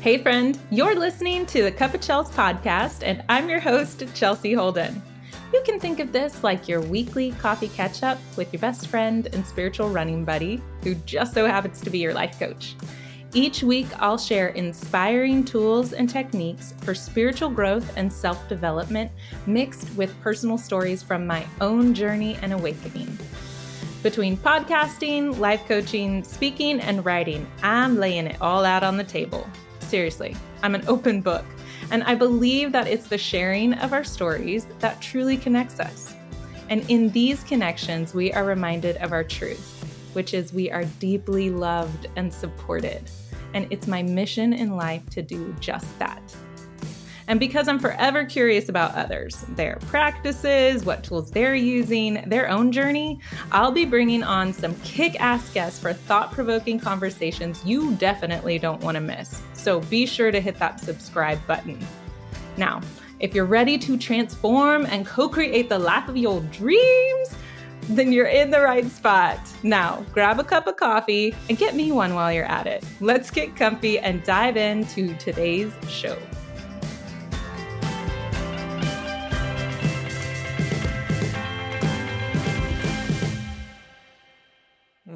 Hey, friend, you're listening to the Cup of Chels podcast, and I'm your host, Chelsea Holden. You can think of this like your weekly coffee catch up with your best friend and spiritual running buddy, who just so happens to be your life coach. Each week, I'll share inspiring tools and techniques for spiritual growth and self development, mixed with personal stories from my own journey and awakening. Between podcasting, life coaching, speaking, and writing, I'm laying it all out on the table. Seriously, I'm an open book, and I believe that it's the sharing of our stories that truly connects us. And in these connections, we are reminded of our truth, which is we are deeply loved and supported. And it's my mission in life to do just that. And because I'm forever curious about others, their practices, what tools they're using, their own journey, I'll be bringing on some kick ass guests for thought provoking conversations you definitely don't want to miss. So be sure to hit that subscribe button. Now, if you're ready to transform and co create the life of your dreams, then you're in the right spot. Now, grab a cup of coffee and get me one while you're at it. Let's get comfy and dive into today's show.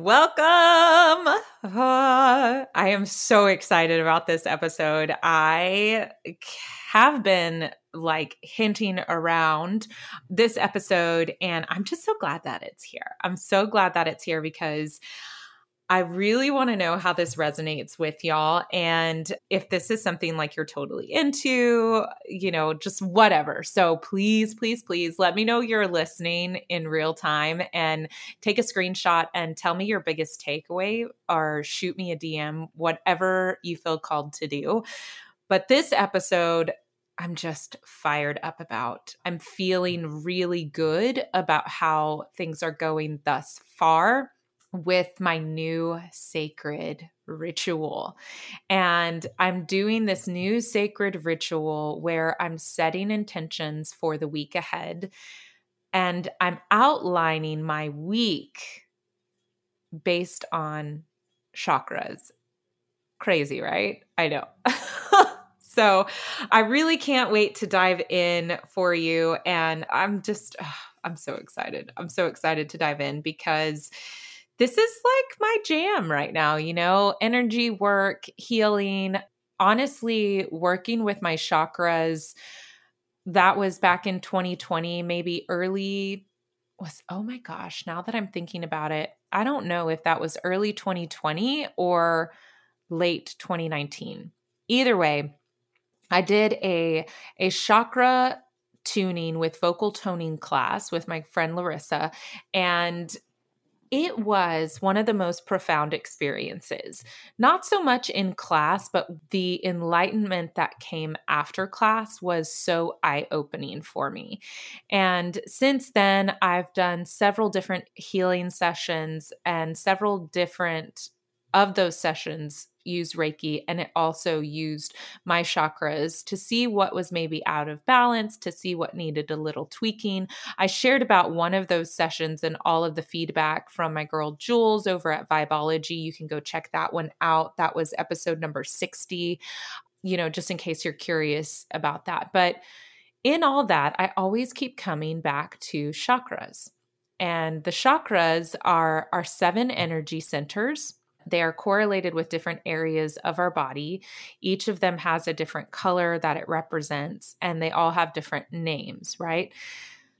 Welcome. Uh, I am so excited about this episode. I have been like hinting around this episode, and I'm just so glad that it's here. I'm so glad that it's here because I really want to know how this resonates with y'all. And if this is something like you're totally into, you know, just whatever. So please, please, please let me know you're listening in real time and take a screenshot and tell me your biggest takeaway or shoot me a DM, whatever you feel called to do. But this episode, I'm just fired up about. I'm feeling really good about how things are going thus far with my new sacred ritual. And I'm doing this new sacred ritual where I'm setting intentions for the week ahead and I'm outlining my week based on chakras. Crazy, right? I know. so I really can't wait to dive in for you. And I'm just, I'm so excited. I'm so excited to dive in because this is like my jam right now, you know, energy work, healing, honestly, working with my chakras. That was back in 2020, maybe early was oh my gosh, now that I'm thinking about it, I don't know if that was early 2020 or late 2019. Either way, I did a a chakra tuning with vocal toning class with my friend Larissa and it was one of the most profound experiences. Not so much in class, but the enlightenment that came after class was so eye opening for me. And since then, I've done several different healing sessions and several different of those sessions used Reiki and it also used my chakras to see what was maybe out of balance, to see what needed a little tweaking. I shared about one of those sessions and all of the feedback from my girl Jules over at Vibology. You can go check that one out. That was episode number 60, you know, just in case you're curious about that. But in all that, I always keep coming back to chakras. And the chakras are our seven energy centers they are correlated with different areas of our body. Each of them has a different color that it represents, and they all have different names, right?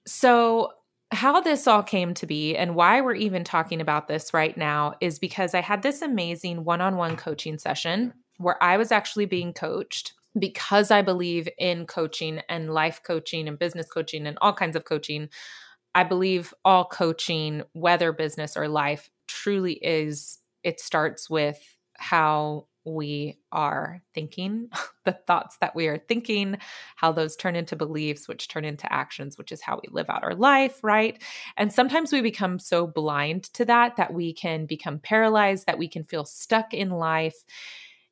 So, how this all came to be and why we're even talking about this right now is because I had this amazing one on one coaching session where I was actually being coached because I believe in coaching and life coaching and business coaching and all kinds of coaching. I believe all coaching, whether business or life, truly is it starts with how we are thinking, the thoughts that we are thinking, how those turn into beliefs, which turn into actions, which is how we live out our life, right? And sometimes we become so blind to that that we can become paralyzed, that we can feel stuck in life.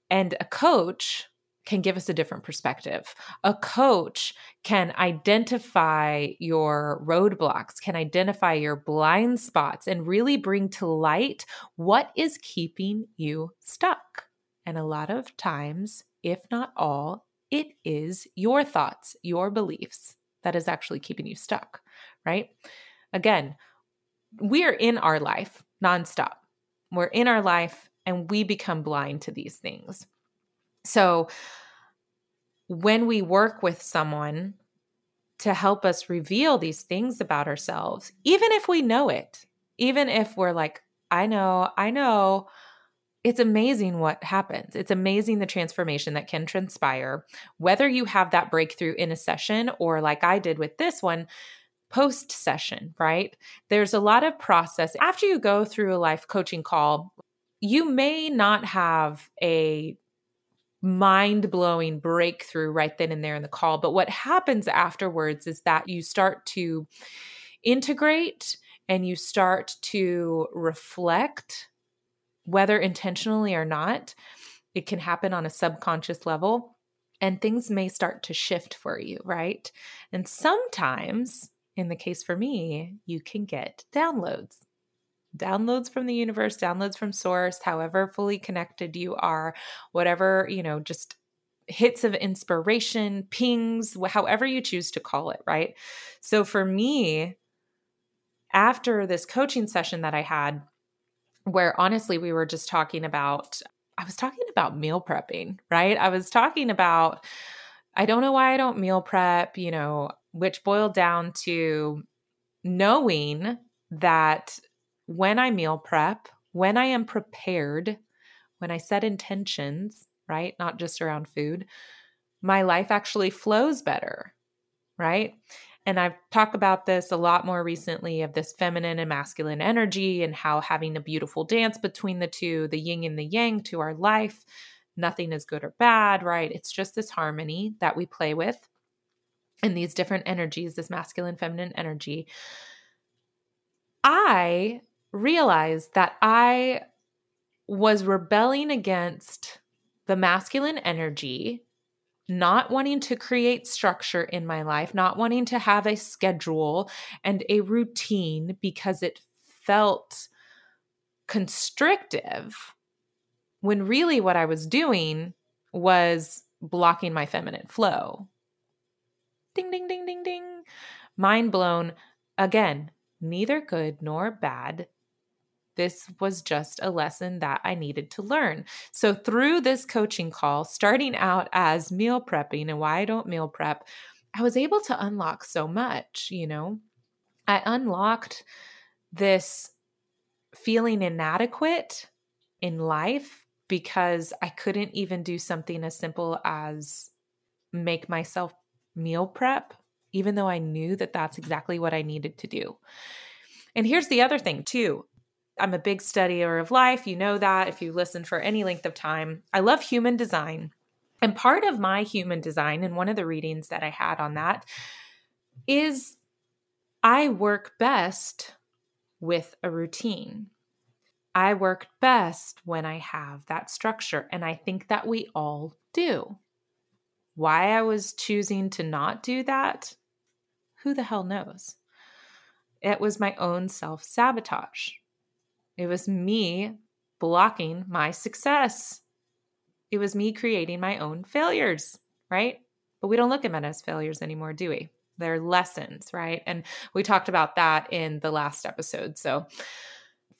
And a coach can give us a different perspective. A coach can identify your roadblocks, can identify your blind spots, and really bring to light what is keeping you stuck. And a lot of times if not all, it is your thoughts, your beliefs that is actually keeping you stuck, right? Again, we are in our life nonstop. We're in our life and we become blind to these things. So, when we work with someone to help us reveal these things about ourselves, even if we know it, even if we're like, I know, I know, it's amazing what happens. It's amazing the transformation that can transpire, whether you have that breakthrough in a session or like I did with this one, post session, right? There's a lot of process. After you go through a life coaching call, you may not have a mind blowing breakthrough right then and there in the call. But what happens afterwards is that you start to integrate and you start to reflect, whether intentionally or not. It can happen on a subconscious level, and things may start to shift for you, right? And sometimes, in the case for me, you can get downloads downloads from the universe, downloads from source, however fully connected you are, whatever, you know, just hits of inspiration, pings, however you choose to call it, right? So for me, after this coaching session that I had, where honestly we were just talking about, I was talking about meal prepping, right? I was talking about, I don't know why I don't meal prep, you know, which boiled down to knowing that when I meal prep, when I am prepared, when I set intentions, right? Not just around food, my life actually flows better, right? And I've talked about this a lot more recently of this feminine and masculine energy and how having a beautiful dance between the two, the yin and the yang to our life, nothing is good or bad, right? It's just this harmony that we play with and these different energies, this masculine, feminine energy. I realized that I was rebelling against the masculine energy, not wanting to create structure in my life, not wanting to have a schedule and a routine because it felt constrictive. When really what I was doing was blocking my feminine flow. Ding, ding, ding, ding, ding. Mind blown. Again, neither good nor bad this was just a lesson that I needed to learn. So, through this coaching call, starting out as meal prepping and why I don't meal prep, I was able to unlock so much, you know. I unlocked this feeling inadequate in life because I couldn't even do something as simple as make myself meal prep, even though I knew that that's exactly what I needed to do. And here's the other thing, too. I'm a big studier of life. You know that if you listen for any length of time. I love human design. And part of my human design, and one of the readings that I had on that, is I work best with a routine. I work best when I have that structure. And I think that we all do. Why I was choosing to not do that, who the hell knows? It was my own self sabotage. It was me blocking my success. It was me creating my own failures, right? But we don't look at them as failures anymore, do we? They're lessons, right? And we talked about that in the last episode. So,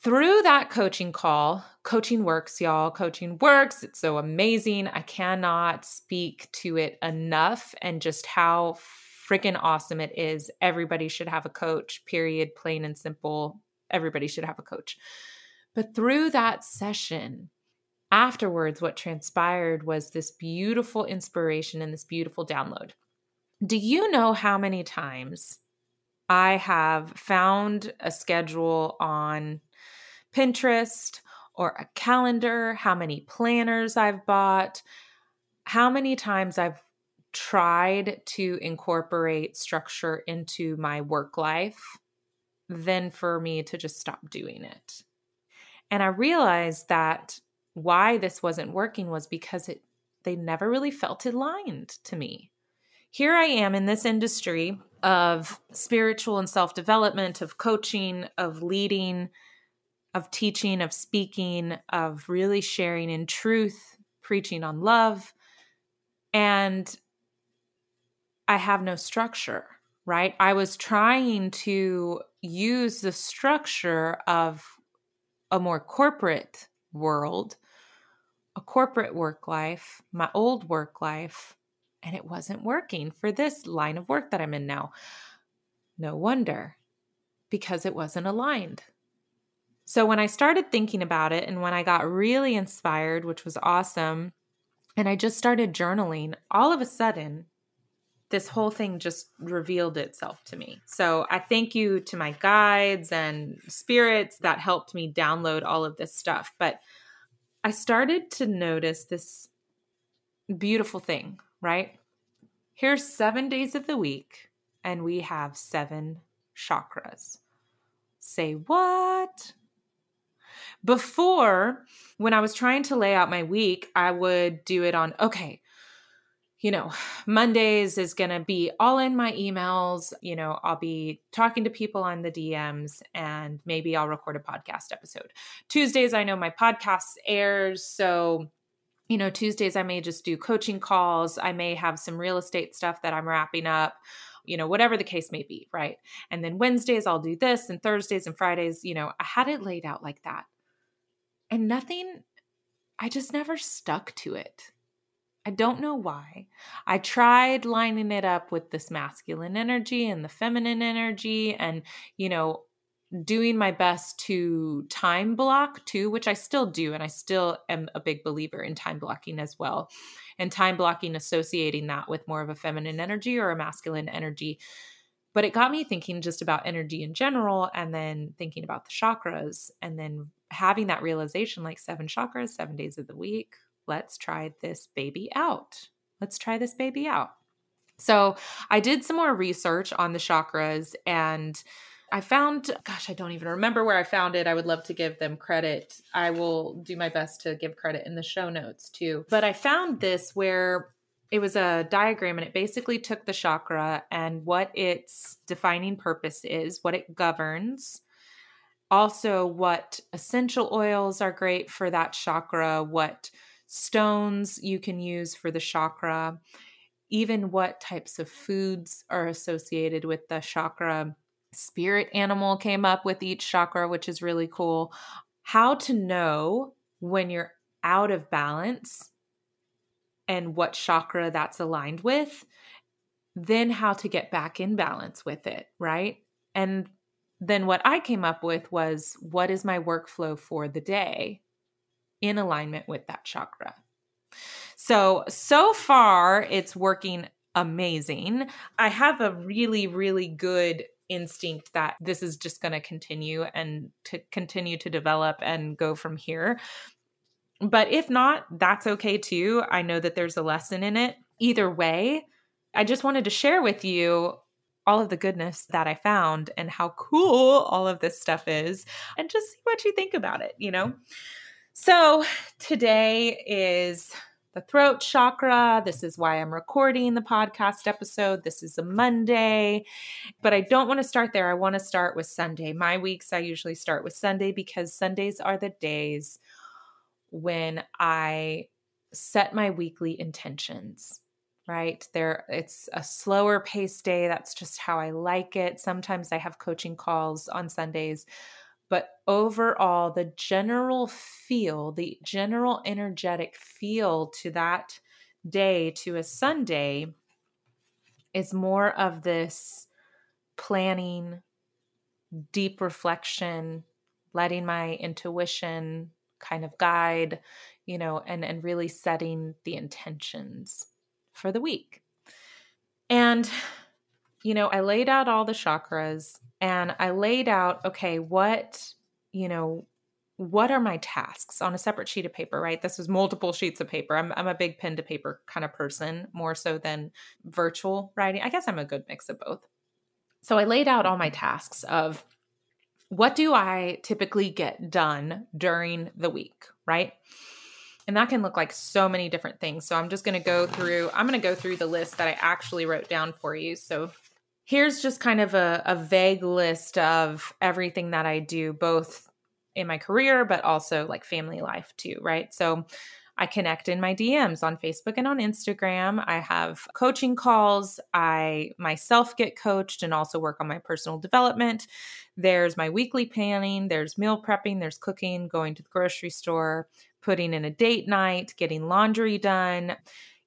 through that coaching call, coaching works, y'all. Coaching works. It's so amazing. I cannot speak to it enough and just how freaking awesome it is. Everybody should have a coach, period, plain and simple. Everybody should have a coach. But through that session, afterwards, what transpired was this beautiful inspiration and this beautiful download. Do you know how many times I have found a schedule on Pinterest or a calendar, how many planners I've bought, how many times I've tried to incorporate structure into my work life than for me to just stop doing it. And I realized that why this wasn't working was because it they never really felt aligned to me. Here I am in this industry of spiritual and self-development, of coaching, of leading, of teaching, of speaking, of really sharing in truth, preaching on love, And I have no structure, right? I was trying to use the structure of a more corporate world, a corporate work life, my old work life, and it wasn't working for this line of work that I'm in now. No wonder, because it wasn't aligned. So when I started thinking about it and when I got really inspired, which was awesome, and I just started journaling, all of a sudden, this whole thing just revealed itself to me. So I thank you to my guides and spirits that helped me download all of this stuff. But I started to notice this beautiful thing, right? Here's seven days of the week, and we have seven chakras. Say what? Before, when I was trying to lay out my week, I would do it on, okay, you know, Mondays is going to be all in my emails. You know, I'll be talking to people on the DMs and maybe I'll record a podcast episode. Tuesdays, I know my podcast airs. So, you know, Tuesdays, I may just do coaching calls. I may have some real estate stuff that I'm wrapping up, you know, whatever the case may be. Right. And then Wednesdays, I'll do this. And Thursdays and Fridays, you know, I had it laid out like that. And nothing, I just never stuck to it I don't know why. I tried lining it up with this masculine energy and the feminine energy and, you know, doing my best to time block too, which I still do. And I still am a big believer in time blocking as well. And time blocking, associating that with more of a feminine energy or a masculine energy. But it got me thinking just about energy in general and then thinking about the chakras and then having that realization like seven chakras, seven days of the week, let's try this baby out. Let's try this baby out. So I did some more research on the chakras and I found, gosh, I don't even remember where I found it. I would love to give them credit. I will do my best to give credit in the show notes too. But I found this where it was a diagram and it basically took the chakra and what its defining purpose is, what it governs, also what essential oils are great for that chakra, what stones you can use for the chakra, even what types of foods are associated with the chakra. Spirit animal came up with each chakra, which is really cool. How to know when you're out of balance and what chakra that's aligned with, then how to get back in balance with it, right? And then what I came up with was what is my workflow for the day? In alignment with that chakra. So, so far, it's working amazing. I have a really, really good instinct that this is just going to continue and to continue to develop and go from here. But if not, that's okay too. I know that there's a lesson in it. Either way, I just wanted to share with you all of the goodness that I found and how cool all of this stuff is and just see what you think about it, you know? So today is the throat chakra. This is why I'm recording the podcast episode. This is a Monday, but I don't want to start there. I want to start with Sunday. My weeks, I usually start with Sunday because Sundays are the days when I set my weekly intentions right there it's a slower pace day that's just how i like it sometimes i have coaching calls on sundays but overall, the general feel, the general energetic feel to that day, to a Sunday, is more of this planning, deep reflection, letting my intuition kind of guide, you know, and, and really setting the intentions for the week. And, you know, I laid out all the chakras and I laid out, okay, what, you know, what are my tasks on a separate sheet of paper, right? This was multiple sheets of paper. I'm, I'm a big pen to paper kind of person, more so than virtual writing. I guess I'm a good mix of both. So I laid out all my tasks of what do I typically get done during the week, right? And that can look like so many different things. So I'm just going to go through, I'm going to go through the list that I actually wrote down for you. So here's just kind of a, a vague list of everything that I do, both in my career, but also like family life too, right? So I connect in my DMs on Facebook and on Instagram. I have coaching calls. I myself get coached and also work on my personal development. There's my weekly planning, there's meal prepping, there's cooking, going to the grocery store, putting in a date night, getting laundry done,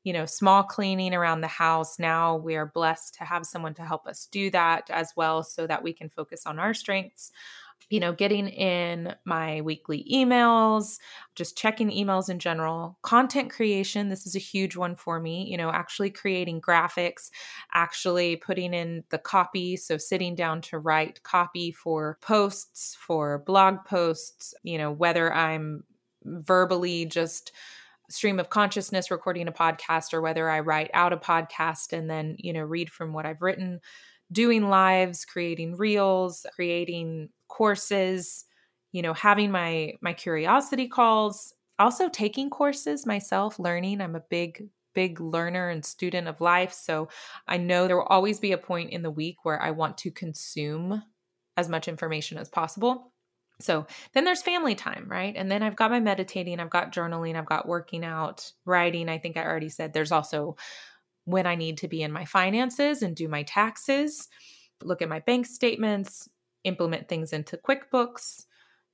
you know, small cleaning around the house. Now we are blessed to have someone to help us do that as well so that we can focus on our strengths you know, getting in my weekly emails, just checking emails in general, content creation. This is a huge one for me, you know, actually creating graphics, actually putting in the copy. So, sitting down to write copy for posts, for blog posts, you know, whether I'm verbally just stream of consciousness recording a podcast or whether I write out a podcast and then, you know, read from what I've written doing lives creating reels creating courses, you know, having my my curiosity calls, also taking courses myself, learning. I'm a big big learner and student of life, so I know there will always be a point in the week where I want to consume as much information as possible. So then there's family time, right? And then I've got my meditating, I've got journaling, I've got working out, writing. I think I already said there's also when I need to be in my finances and do my taxes, look at my bank statements, implement things into QuickBooks,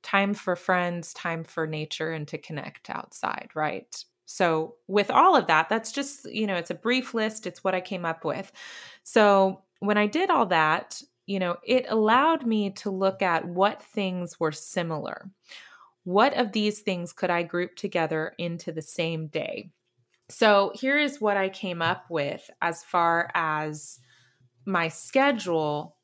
time for friends, time for nature, and to connect outside, right? So, with all of that, that's just, you know, it's a brief list. It's what I came up with. So, when I did all that, you know, it allowed me to look at what things were similar. What of these things could I group together into the same day? So, here is what I came up with as far as my schedule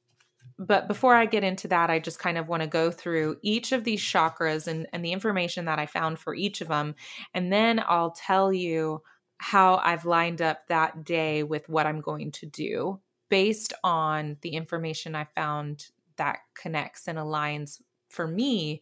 but before I get into that, I just kind of want to go through each of these chakras and, and the information that I found for each of them. And then I'll tell you how I've lined up that day with what I'm going to do based on the information I found that connects and aligns for me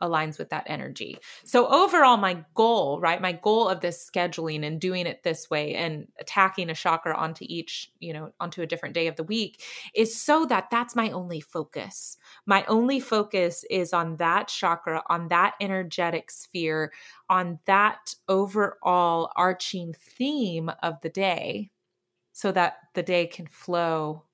aligns with that energy. So overall my goal, right? My goal of this scheduling and doing it this way and attacking a chakra onto each, you know, onto a different day of the week is so that that's my only focus. My only focus is on that chakra, on that energetic sphere, on that overall arching theme of the day so that the day can flow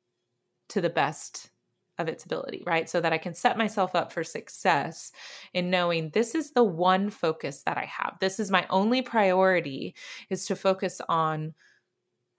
to the best of its ability, right? So that I can set myself up for success in knowing this is the one focus that I have. This is my only priority is to focus on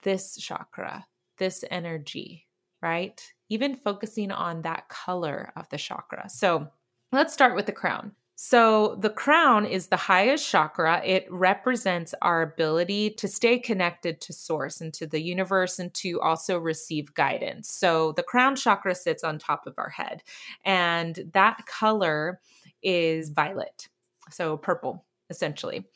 this chakra, this energy, right? Even focusing on that color of the chakra. So let's start with the crown. So, the crown is the highest chakra. It represents our ability to stay connected to source and to the universe and to also receive guidance. So, the crown chakra sits on top of our head, and that color is violet. So, purple, essentially.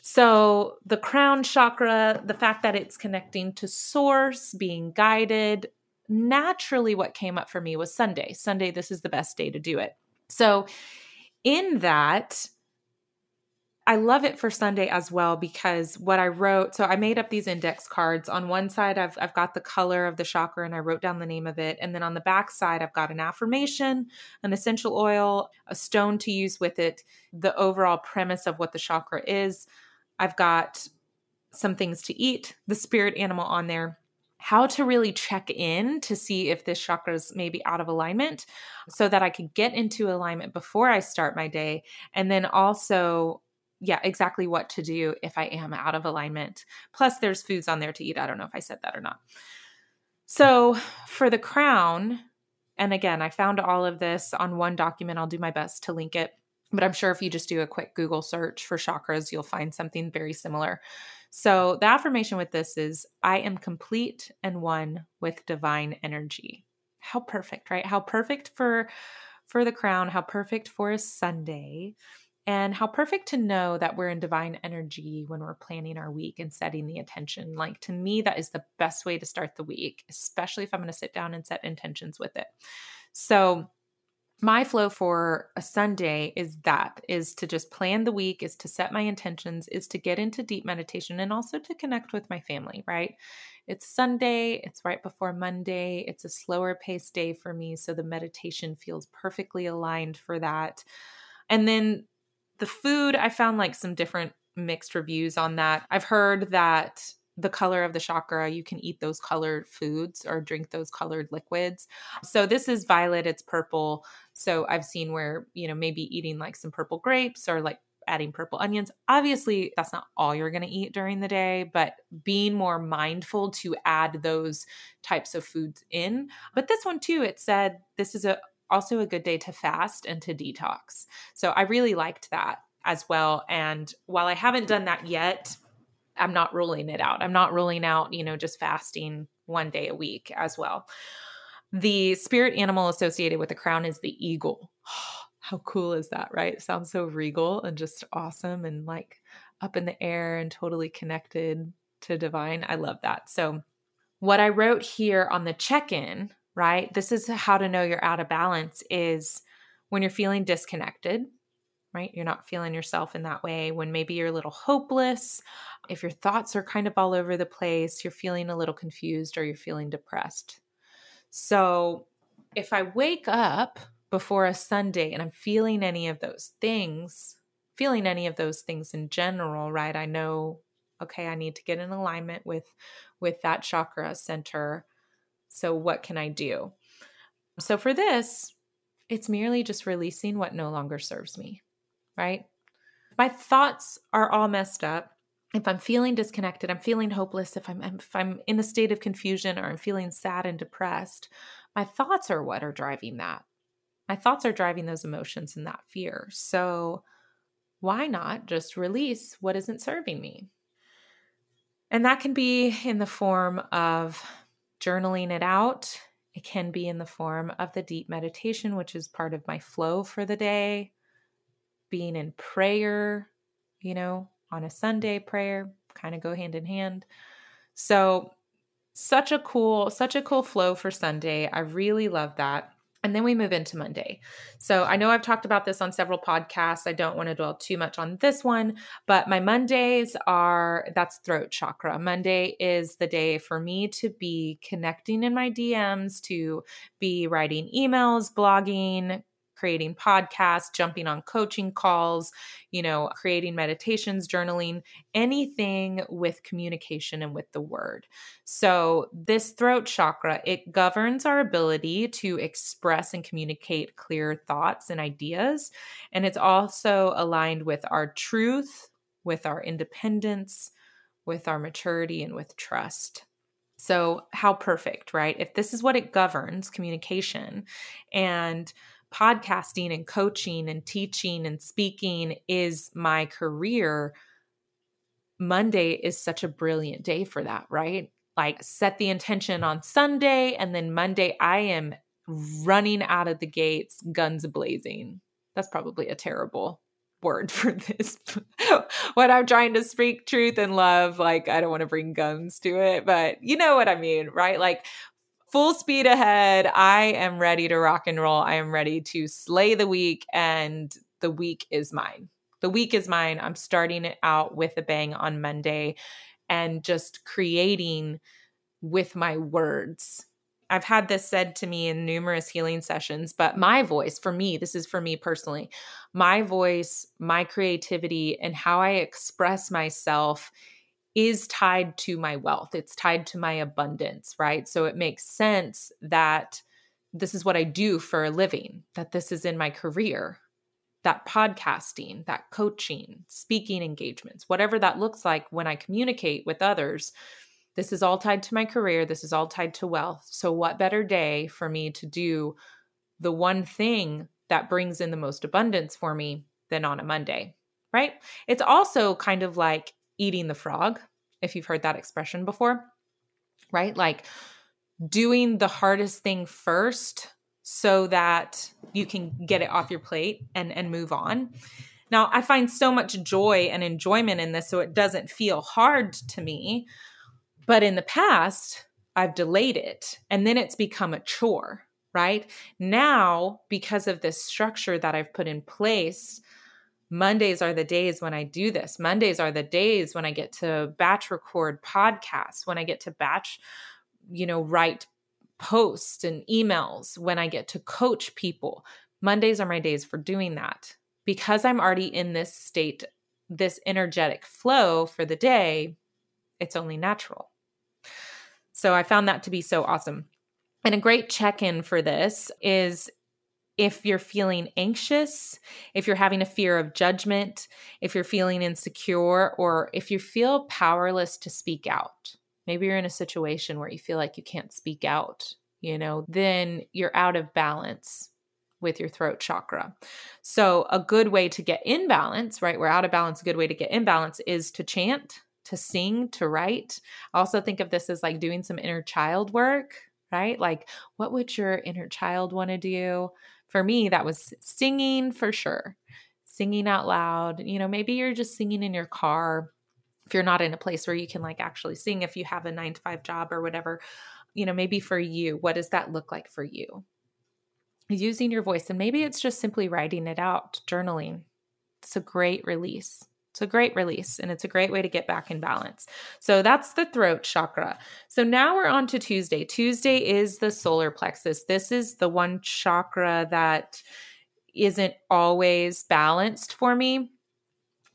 So, the crown chakra, the fact that it's connecting to source, being guided, naturally, what came up for me was Sunday. Sunday, this is the best day to do it. So, in that, I love it for Sunday as well because what I wrote, so I made up these index cards. On one side, I've, I've got the color of the chakra and I wrote down the name of it. And then on the back side, I've got an affirmation, an essential oil, a stone to use with it, the overall premise of what the chakra is. I've got some things to eat, the spirit animal on there, how to really check in to see if this chakra is maybe out of alignment so that I could get into alignment before I start my day. And then also, yeah, exactly what to do if I am out of alignment. Plus, there's foods on there to eat. I don't know if I said that or not. So, for the crown, and again, I found all of this on one document. I'll do my best to link it. But I'm sure if you just do a quick Google search for chakras, you'll find something very similar. So the affirmation with this is I am complete and one with divine energy. How perfect, right? How perfect for for the crown, how perfect for a Sunday, and how perfect to know that we're in divine energy when we're planning our week and setting the intention. Like to me that is the best way to start the week, especially if I'm going to sit down and set intentions with it. So my flow for a Sunday is that is to just plan the week, is to set my intentions, is to get into deep meditation and also to connect with my family, right? It's Sunday, it's right before Monday, it's a slower paced day for me. So the meditation feels perfectly aligned for that. And then the food, I found like some different mixed reviews on that. I've heard that the color of the chakra, you can eat those colored foods or drink those colored liquids. So this is violet, it's purple. So I've seen where, you know, maybe eating like some purple grapes or like adding purple onions. Obviously, that's not all you're going to eat during the day, but being more mindful to add those types of foods in. But this one too, it said this is a also a good day to fast and to detox. So I really liked that as well. And while I haven't done that yet, I'm not ruling it out. I'm not ruling out, you know, just fasting one day a week as well. The spirit animal associated with the crown is the eagle. How cool is that, right? Sounds so regal and just awesome and like up in the air and totally connected to divine. I love that. So, what I wrote here on the check in, right? This is how to know you're out of balance is when you're feeling disconnected, right? You're not feeling yourself in that way. When maybe you're a little hopeless, if your thoughts are kind of all over the place, you're feeling a little confused or you're feeling depressed. So if I wake up before a Sunday and I'm feeling any of those things, feeling any of those things in general, right? I know okay, I need to get in alignment with with that chakra center. So what can I do? So for this, it's merely just releasing what no longer serves me right? My thoughts are all messed up. If I'm feeling disconnected, I'm feeling hopeless, if I'm if I'm in a state of confusion or I'm feeling sad and depressed, my thoughts are what are driving that. My thoughts are driving those emotions and that fear. So why not just release what isn't serving me? And that can be in the form of journaling it out. It can be in the form of the deep meditation, which is part of my flow for the day being in prayer, you know, on a Sunday prayer, kind of go hand in hand. So, such a cool, such a cool flow for Sunday. I really love that. And then we move into Monday. So I know I've talked about this on several podcasts. I don't want to dwell too much on this one, but my Mondays are that's throat chakra. Monday is the day for me to be connecting in my DMs, to be writing emails, blogging, creating podcasts, jumping on coaching calls, you know, creating meditations, journaling, anything with communication and with the word. So, this throat chakra, it governs our ability to express and communicate clear thoughts and ideas, and it's also aligned with our truth, with our independence, with our maturity and with trust. So, how perfect, right? If this is what it governs communication and podcasting and coaching and teaching and speaking is my career, Monday is such a brilliant day for that, right? Like set the intention on Sunday and then Monday I am running out of the gates, guns blazing. That's probably a terrible word for this. when I'm trying to speak truth and love, like I don't want to bring guns to it, but you know what I mean, right? Like full speed ahead. I am ready to rock and roll. I am ready to slay the week, and the week is mine. The week is mine. I'm starting it out with a bang on Monday and just creating with my words. I've had this said to me in numerous healing sessions, but my voice, for me, this is for me personally, my voice, my creativity, and how I express myself is tied to my wealth. It's tied to my abundance, right? So it makes sense that this is what I do for a living, that this is in my career, that podcasting, that coaching, speaking engagements, whatever that looks like when I communicate with others. This is all tied to my career. This is all tied to wealth. So, what better day for me to do the one thing that brings in the most abundance for me than on a Monday, right? It's also kind of like eating the frog, if you've heard that expression before, right? Like doing the hardest thing first so that you can get it off your plate and and move on. Now, I find so much joy and enjoyment in this so it doesn't feel hard to me. But in the past, I've delayed it and then it's become a chore, right? Now, because of this structure that I've put in place, Mondays are the days when I do this. Mondays are the days when I get to batch record podcasts, when I get to batch, you know, write posts and emails, when I get to coach people. Mondays are my days for doing that because I'm already in this state this energetic flow for the day, it's only natural. So I found that to be so awesome. And a great check in for this is if you're feeling anxious, if you're having a fear of judgment, if you're feeling insecure, or if you feel powerless to speak out. Maybe you're in a situation where you feel like you can't speak out, you know, then you're out of balance with your throat chakra. So, a good way to get in balance, right? We're out of balance. A good way to get in balance is to chant, to sing, to write. Also think of this as like doing some inner child work, right? Like, what would your inner child want to do? For me, that was singing for sure. Singing out loud. You know, maybe you're just singing in your car. If you're not in a place where you can like actually sing, if you have a nine to five job or whatever, you know, maybe for you, what does that look like for you? Using your voice, and maybe it's just simply writing it out, journaling. It's a great release. It's a great release and it's a great way to get back in balance. So that's the throat chakra. So now we're on to Tuesday. Tuesday is the solar plexus. This is the one chakra that isn't always balanced for me.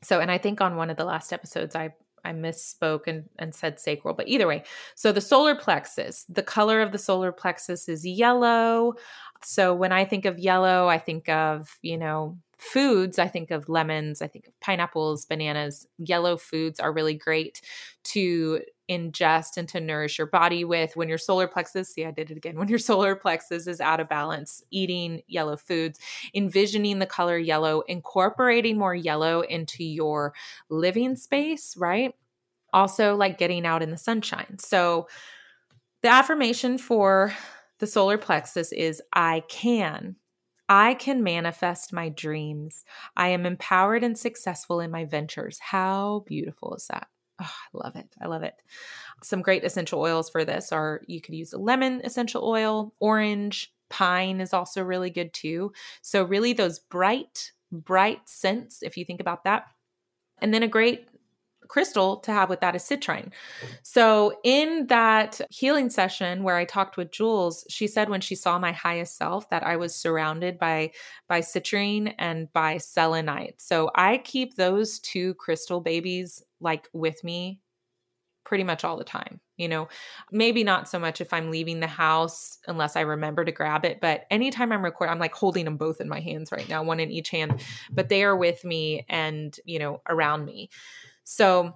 So, and I think on one of the last episodes, I I misspoke and, and said sacral, but either way. So the solar plexus, the color of the solar plexus is yellow. So when I think of yellow, I think of, you know, foods, I think of lemons, I think of pineapples, bananas. Yellow foods are really great to ingest and to nourish your body with. When your solar plexus, see, I did it again, when your solar plexus is out of balance, eating yellow foods, envisioning the color yellow, incorporating more yellow into your living space, right? Also, like getting out in the sunshine. So, the affirmation for the solar plexus is I can. I can manifest my dreams. I am empowered and successful in my ventures. How beautiful is that? Oh, I love it. I love it. Some great essential oils for this are you could use a lemon essential oil, orange, pine is also really good too. So, really, those bright, bright scents, if you think about that. And then a great crystal to have with that is citrine. So, in that healing session where I talked with Jules, she said when she saw my highest self that I was surrounded by by citrine and by selenite. So, I keep those two crystal babies like with me pretty much all the time. You know, maybe not so much if I'm leaving the house unless I remember to grab it, but anytime I'm recording, I'm like holding them both in my hands right now, one in each hand, but they are with me and, you know, around me. So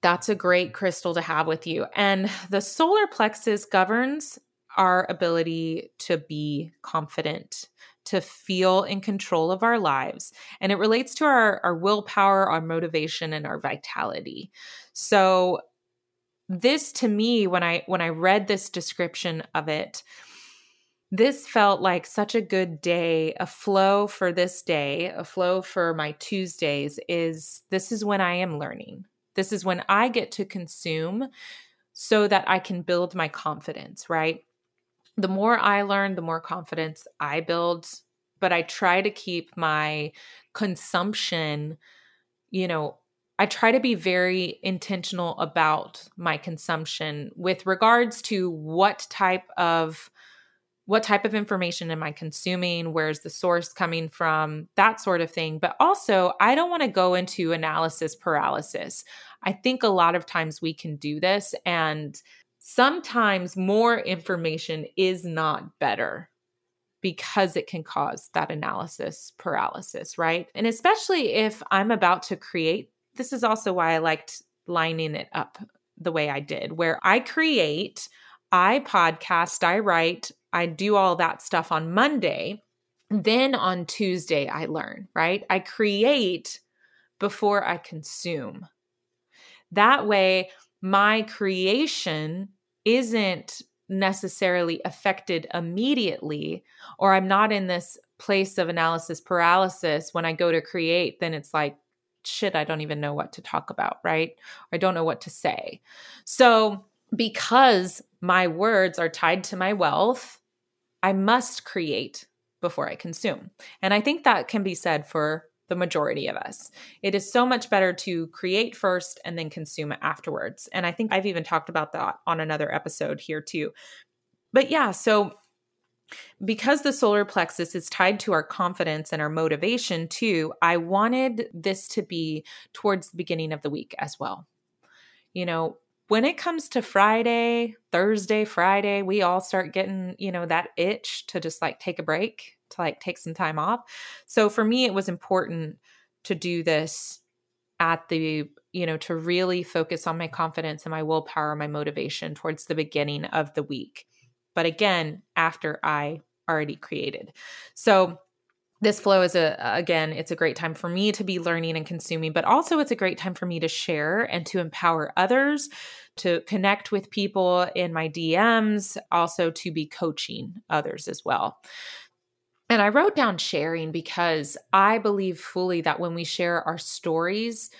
that's a great crystal to have with you. And the solar plexus governs our ability to be confident, to feel in control of our lives. And it relates to our, our willpower, our motivation, and our vitality. So this to me, when I when I read this description of it, this felt like such a good day. A flow for this day, a flow for my Tuesdays is this is when I am learning. This is when I get to consume so that I can build my confidence, right? The more I learn, the more confidence I build. But I try to keep my consumption, you know, I try to be very intentional about my consumption with regards to what type of what type of information am I consuming? Where's the source coming from? That sort of thing. But also, I don't want to go into analysis paralysis. I think a lot of times we can do this, and sometimes more information is not better because it can cause that analysis paralysis, right? And especially if I'm about to create, this is also why I liked lining it up the way I did, where I create, I podcast, I write, I do all that stuff on Monday. Then on Tuesday, I learn, right? I create before I consume. That way, my creation isn't necessarily affected immediately, or I'm not in this place of analysis paralysis. When I go to create, then it's like, shit, I don't even know what to talk about, right? I don't know what to say. So, because my words are tied to my wealth, I must create before I consume. And I think that can be said for the majority of us. It is so much better to create first and then consume afterwards. And I think I've even talked about that on another episode here too. But yeah, so because the solar plexus is tied to our confidence and our motivation too, I wanted this to be towards the beginning of the week as well. You know, when it comes to Friday, Thursday, Friday, we all start getting, you know, that itch to just like take a break, to like take some time off. So for me, it was important to do this at the, you know, to really focus on my confidence and my willpower, my motivation towards the beginning of the week. But again, after I already created. So this flow is a again it's a great time for me to be learning and consuming but also it's a great time for me to share and to empower others to connect with people in my DMs also to be coaching others as well. And I wrote down sharing because I believe fully that when we share our stories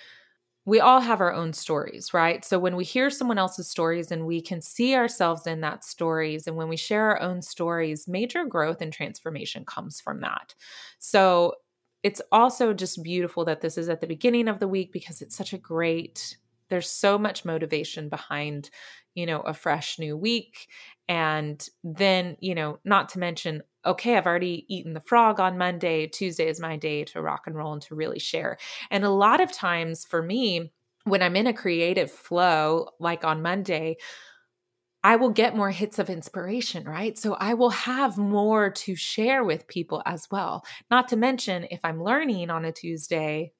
we all have our own stories, right? So when we hear someone else's stories and we can see ourselves in that stories and when we share our own stories, major growth and transformation comes from that. So it's also just beautiful that this is at the beginning of the week because it's such a great there's so much motivation behind, you know, a fresh new week and then, you know, not to mention okay, I've already eaten the frog on Monday. Tuesday is my day to rock and roll and to really share. And a lot of times for me, when I'm in a creative flow, like on Monday, I will get more hits of inspiration, right? So I will have more to share with people as well. Not to mention, if I'm learning on a Tuesday,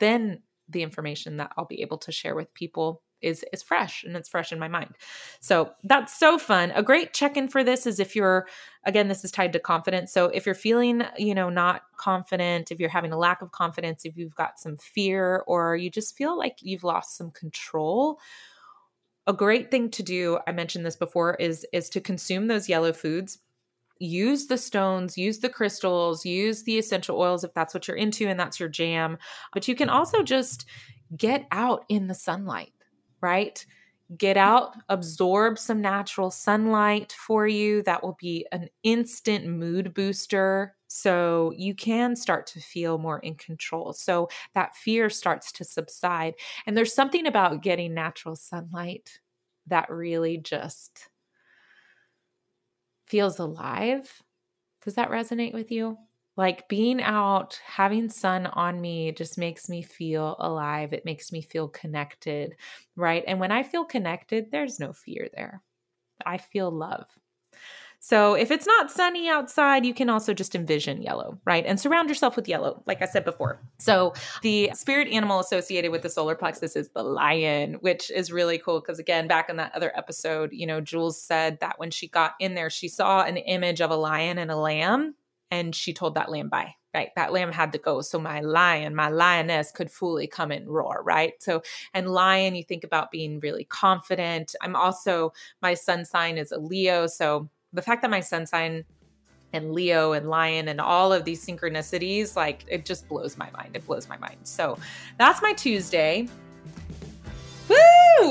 then the information that I'll be able to share with people is is fresh and it's fresh in my mind. So that's so fun. A great check-in for this is if you're again this is tied to confidence. So if you're feeling, you know, not confident, if you're having a lack of confidence, if you've got some fear or you just feel like you've lost some control, a great thing to do, I mentioned this before is is to consume those yellow foods use the stones, use the crystals, use the essential oils if that's what you're into and that's your jam. But you can also just get out in the sunlight right? Get out, absorb some natural sunlight for you. That will be an instant mood booster. So you can start to feel more in control. So that fear starts to subside. And there's something about getting natural sunlight that really just feels alive. Does that resonate with you? Like being out, having sun on me just makes me feel alive. It makes me feel connected, right? And when I feel connected, there's no fear there. I feel love. So if it's not sunny outside, you can also just envision yellow, right? And surround yourself with yellow, like I said before. So the spirit animal associated with the solar plexus is the lion, which is really cool because again, back in that other episode, you know, Jules said that when she got in there, she saw an image of a lion and a lamb and she told that lamb bye right? That lamb had to go. So my lion my lioness could fully come and roar right? So and lion you think about being really confident. I'm also my sun sign is a leo. So the fact that my sun sign and leo and lion and all of these synchronicities like it just blows my mind. It blows my mind. So that's my tuesday!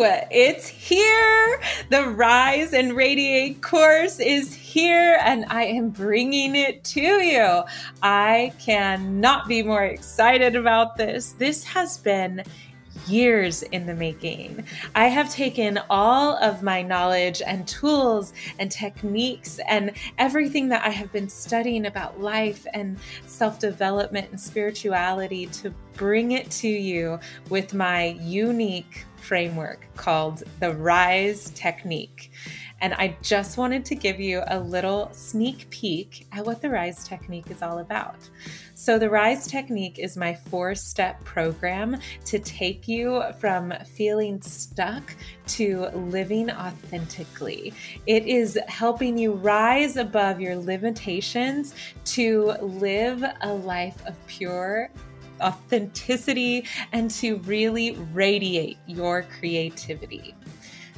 It's here. The Rise and Radiate course is here, and I am bringing it to you. I cannot be more excited about this. This has been years in the making. I have taken all of my knowledge and tools and techniques and everything that I have been studying about life and self development and spirituality to bring it to you with my unique framework called the RISE technique. And I just wanted to give you a little sneak peek at what the RISE technique is all about. So, the RISE technique is my four step program to take you from feeling stuck to living authentically. It is helping you rise above your limitations to live a life of pure authenticity and to really radiate your creativity.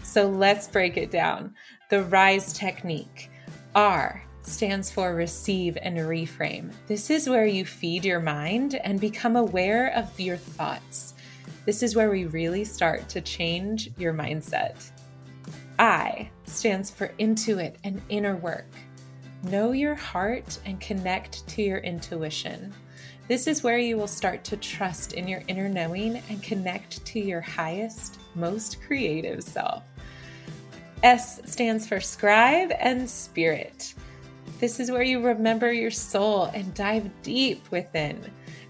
So let's break it down. The RISE technique. R stands for receive and reframe. This is where you feed your mind and become aware of your thoughts. This is where we really start to change your mindset. I stands for intuit and inner work. Know your heart and connect to your intuition. This is where you will start to trust in your inner knowing and connect to your highest, most creative self. S stands for scribe and spirit. This is where you remember your soul and dive deep within.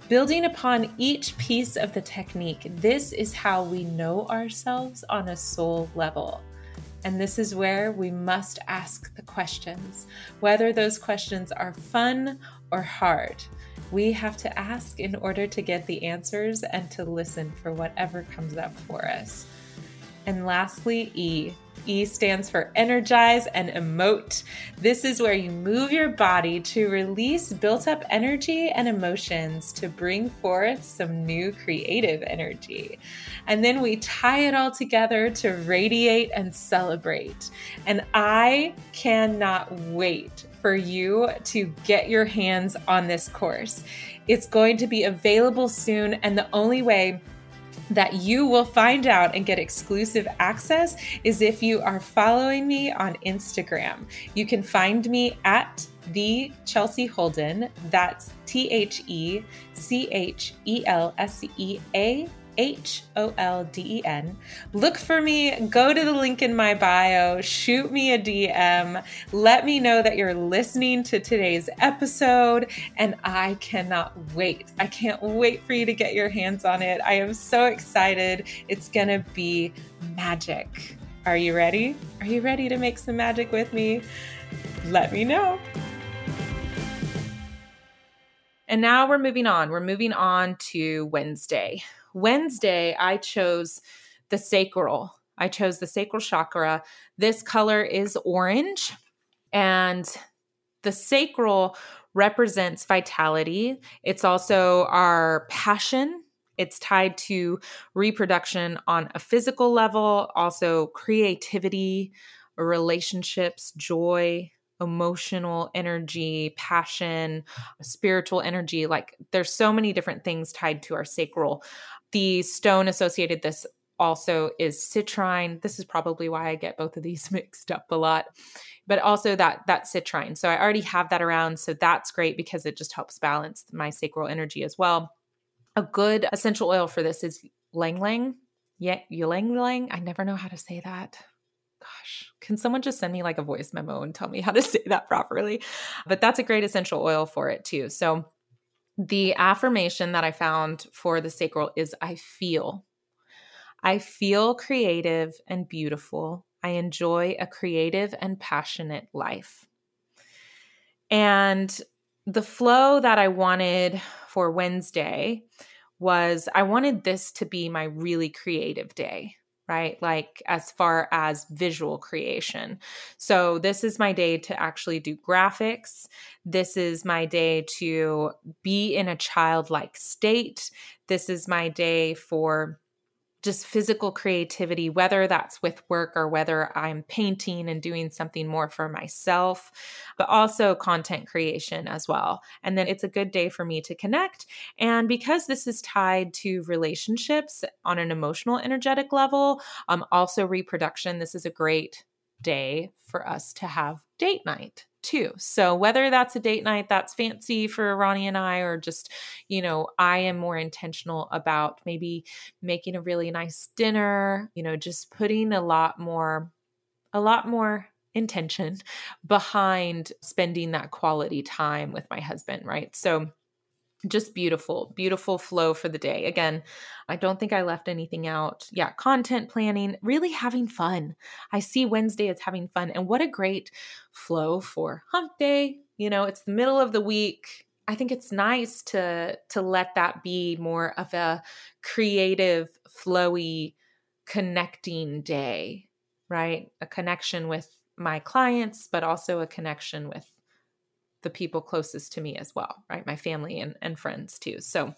Building upon each piece of the technique, this is how we know ourselves on a soul level. And this is where we must ask the questions, whether those questions are fun or hard. We have to ask in order to get the answers and to listen for whatever comes up for us. And lastly, E. E stands for energize and emote. This is where you move your body to release built up energy and emotions to bring forth some new creative energy. And then we tie it all together to radiate and celebrate. And I cannot wait for you to get your hands on this course. It's going to be available soon, and the only way that you will find out and get exclusive access is if you are following me on Instagram. You can find me at the Chelsea Holden. That's T H E C H E L S E A H O L D E N. Look for me, go to the link in my bio, shoot me a DM, let me know that you're listening to today's episode, and I cannot wait. I can't wait for you to get your hands on it. I am so excited. It's going to be magic. Are you ready? Are you ready to make some magic with me? Let me know. And now we're moving on. We're moving on to Wednesday. Wednesday, I chose the sacral. I chose the sacral chakra. This color is orange, and the sacral represents vitality. It's also our passion. It's tied to reproduction on a physical level, also creativity, relationships, joy, emotional energy, passion, spiritual energy. Like there's so many different things tied to our sacral. The stone associated this also is citrine. This is probably why I get both of these mixed up a lot. But also that that citrine. So I already have that around, so that's great because it just helps balance my sacral energy as well. A good essential oil for this is ylang ylang. Yeah, ylang ylang. I never know how to say that. Gosh, can someone just send me like a voice memo and tell me how to say that properly? But that's a great essential oil for it too. So the affirmation that I found for the sacral is I feel. I feel creative and beautiful. I enjoy a creative and passionate life. And the flow that I wanted for Wednesday was I wanted this to be my really creative day right? Like as far as visual creation. So this is my day to actually do graphics. This is my day to be in a childlike state. This is my day for just physical creativity, whether that's with work or whether I'm painting and doing something more for myself, but also content creation as well. And then it's a good day for me to connect. And because this is tied to relationships on an emotional, energetic level, um, also reproduction, this is a great day for us to have date night too. So whether that's a date night that's fancy for Ronnie and I, or just, you know, I am more intentional about maybe making a really nice dinner, you know, just putting a lot more, a lot more intention behind spending that quality time with my husband, right? So just beautiful, beautiful flow for the day. Again, I don't think I left anything out. Yeah, content planning, really having fun. I see Wednesday as having fun. And what a great flow for hump day. You know, it's the middle of the week. I think it's nice to to let that be more of a creative, flowy, connecting day, right? A connection with my clients, but also a connection with the people closest to me as well, right? My family and, and friends too. So,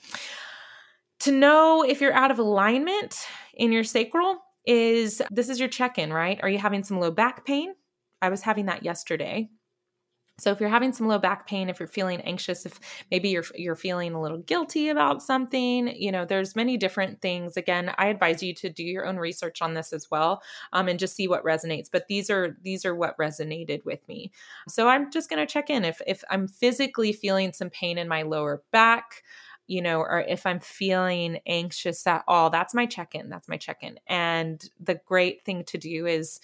to know if you're out of alignment in your sacral is this is your check in, right? Are you having some low back pain? I was having that yesterday. So if you're having some low back pain, if you're feeling anxious, if maybe you're you're feeling a little guilty about something, you know, there's many different things. Again, I advise you to do your own research on this as well, um, and just see what resonates. But these are these are what resonated with me. So I'm just to check in if if I'm physically feeling some pain in my lower back you know, or if I'm feeling anxious at all, that's my check in. That's my check in. And the great thing to do is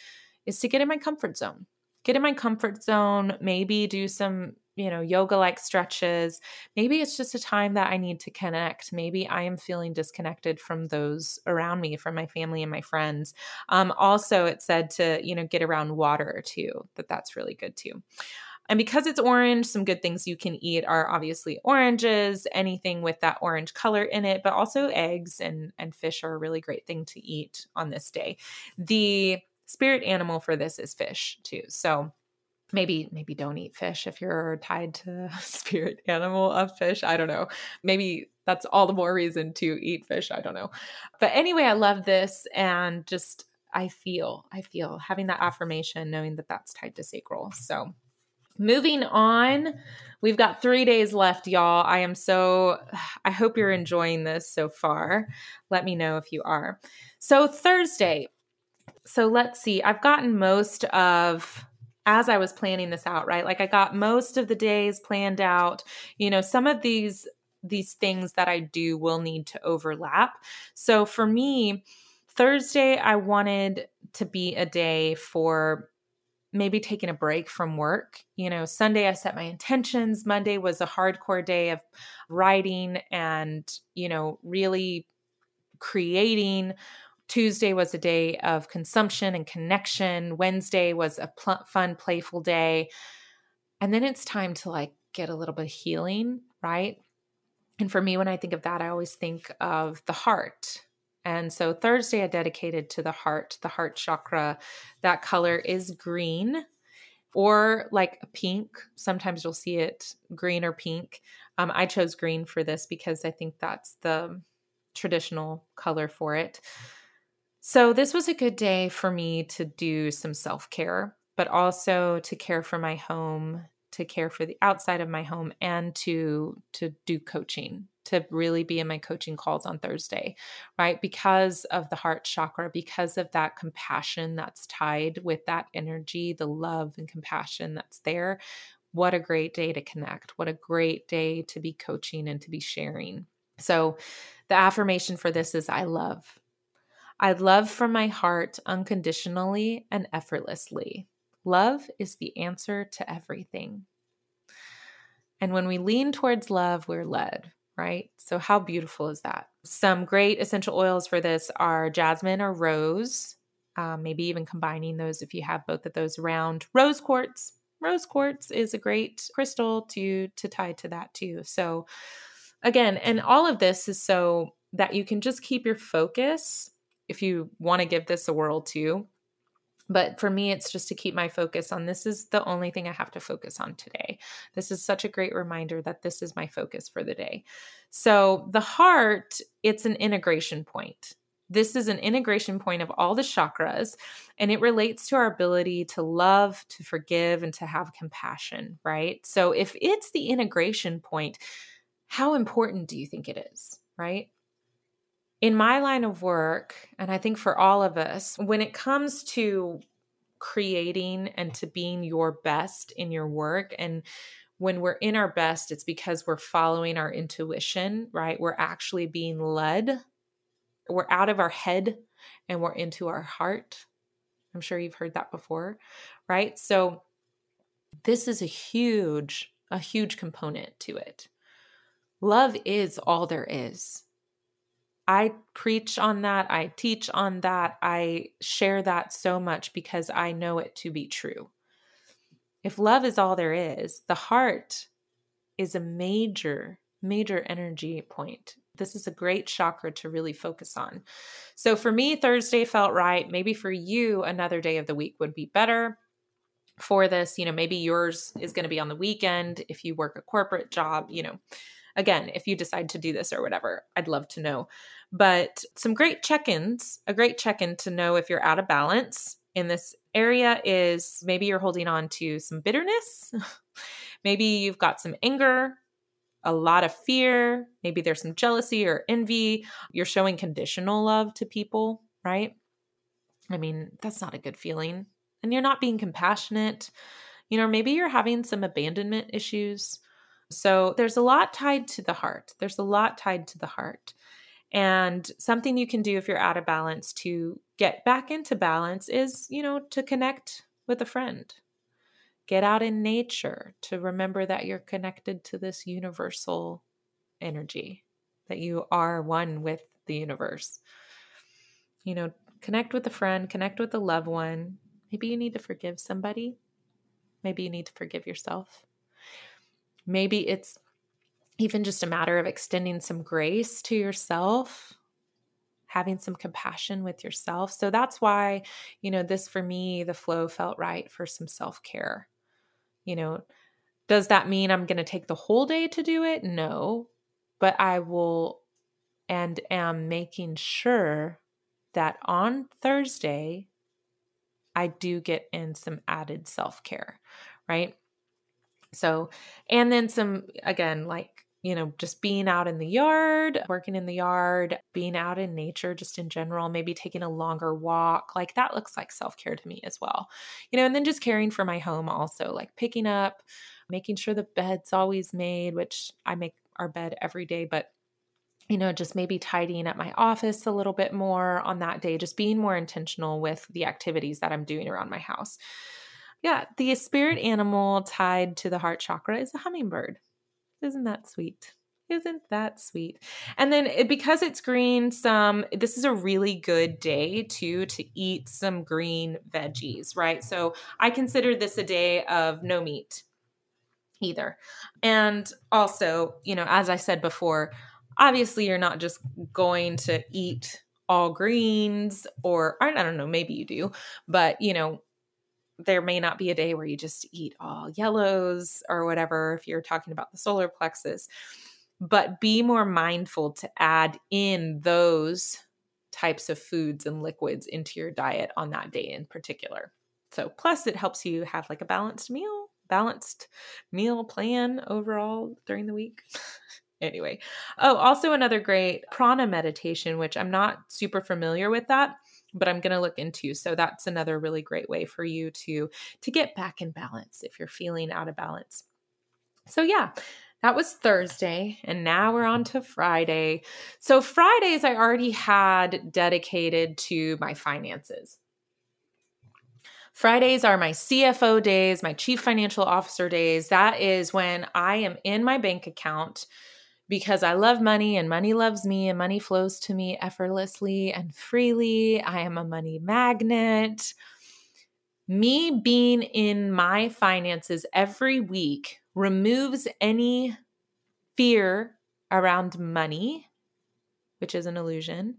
is to get in my comfort zone get in my comfort zone, maybe do some you know, yoga like stretches. Maybe it's just a time that I need to connect. Maybe I am feeling disconnected from those around me, from my family and my friends. Um, also, it said to, you know, get around water too, that that's really good too. And because it's orange, some good things you can eat are obviously oranges, anything with that orange color in it, but also eggs and, and fish are a really great thing to eat on this day. The spirit animal for this is fish too. So maybe maybe don't eat fish if you're tied to spirit animal of fish. I don't know. Maybe that's all the more reason to eat fish. I don't know. But anyway i love this and just i feel i feel having that affirmation knowing that that's tied to sacral. So moving on we've got three days left y'all. I am so i hope you're enjoying this so far. Let me know if you are. So thursday so let's see i've gotten most of as I was planning this out, right? Like I got most of the days planned out. You know, some of these these things that I do will need to overlap. So for me, Thursday I wanted to be a day for maybe taking a break from work. You know, Sunday I set my intentions. Monday was a hardcore day of writing and, you know, really creating Tuesday was a day of consumption and connection. Wednesday was a pl- fun, playful day. And then it's time to like get a little bit of healing, right? And for me, when I think of that, I always think of the heart. And so Thursday, I dedicated to the heart, the heart chakra. That color is green or like pink. Sometimes you'll see it green or pink. Um, I chose green for this because I think that's the traditional color for it. So, this was a good day for me to do some self care, but also to care for my home, to care for the outside of my home, and to, to do coaching, to really be in my coaching calls on Thursday, right? Because of the heart chakra, because of that compassion that's tied with that energy, the love and compassion that's there. What a great day to connect. What a great day to be coaching and to be sharing. So, the affirmation for this is I love. I love from my heart unconditionally and effortlessly. Love is the answer to everything. And when we lean towards love, we're led, right? So, how beautiful is that? Some great essential oils for this are jasmine or rose, um, maybe even combining those if you have both of those around. Rose quartz. Rose quartz is a great crystal to to tie to that too. So again, and all of this is so that you can just keep your focus if you want to give this a whirl too. But for me, it's just to keep my focus on this is the only thing I have to focus on today. This is such a great reminder that this is my focus for the day. So, the heart, it's an integration point. This is an integration point of all the chakras, and it relates to our ability to love, to forgive, and to have compassion, right? So, if it's the integration point, how important do you think it is, right? In my line of work, and I think for all of us, when it comes to creating and to being your best in your work and when we're in our best it's because we're following our intuition right? We're actually being led. We're out of our head and we're into our heart. I'm sure you've heard that before right? So this is a huge a huge component to it. Love is all there is I preach on that. I teach on that. I share that so much because I know it to be true. If love is all there is, the heart is a major, major energy point. This is a great chakra to really focus on. So for me, Thursday felt right. Maybe for you, another day of the week would be better for this. You know, maybe yours is going to be on the weekend if you work a corporate job, you know again, if you decide to do this or whatever, I'd love to know. But some great check ins, a great check in to know if you're out of balance in this area is maybe you're holding on to some bitterness. maybe you've got some anger, a lot of fear. Maybe there's some jealousy or envy. You're showing conditional love to people, right? I mean, that's not a good feeling. And you're not being compassionate. You know, maybe you're having some abandonment issues. So there's a lot tied to the heart. There's a lot tied to the heart. And something you can do if you're out of balance to get back into balance is, you know, to connect with a friend. get out in nature to remember that you're connected to this universal energy, that you are one with the universe. You know, connect with a friend, connect with a loved one. Maybe you need to forgive somebody. Maybe you need to forgive yourself. Maybe it's even just a matter of extending some grace to yourself, having some compassion with yourself. So that's why, you know, this for me, the flow felt right for some self care. You know, does that mean I'm going to take the whole day to do it? No, but I will and am making sure that on Thursday, I do get in some added self care, right? So, and then some, again, like, you know, just being out in the yard, working in the yard, being out in nature, just in general, maybe taking a longer walk, like that looks like self care to me as well. You know, and then just caring for my home also, like picking up, making sure the bed's always made, which I make our bed every day, but you know, just maybe tidying up my office a little bit more on that day, just being more intentional with the activities that I'm doing around my house. Yeah, the spirit animal tied to the heart chakra is a hummingbird. Isn't that sweet? Isn't that sweet? And then it, because it's green, some this is a really good day too to eat some green veggies, right? So I consider this a day of no meat either. And also, you know, as I said before, obviously you're not just going to eat all greens or I don't know, maybe you do, but you know, there may not be a day where you just eat all yellows or whatever if you're talking about the solar plexus. But be more mindful to add in those types of foods and liquids into your diet on that day in particular. So, plus, it helps you have like a balanced meal, balanced meal plan overall during the week. anyway, oh, also another great prana meditation, which I'm not super familiar with that but I'm going to look into. So that's another really great way for you to to get back in balance if you're feeling out of balance. So yeah, that was Thursday, and now we're on to Friday. So, Fridays I already had dedicated to my finances. Fridays are my CFO days, my chief financial officer days. That is when I am in my bank account because I love money and money loves me and money flows to me effortlessly and freely. I am a money magnet. Me being in my finances every week removes any fear around money, which is an illusion.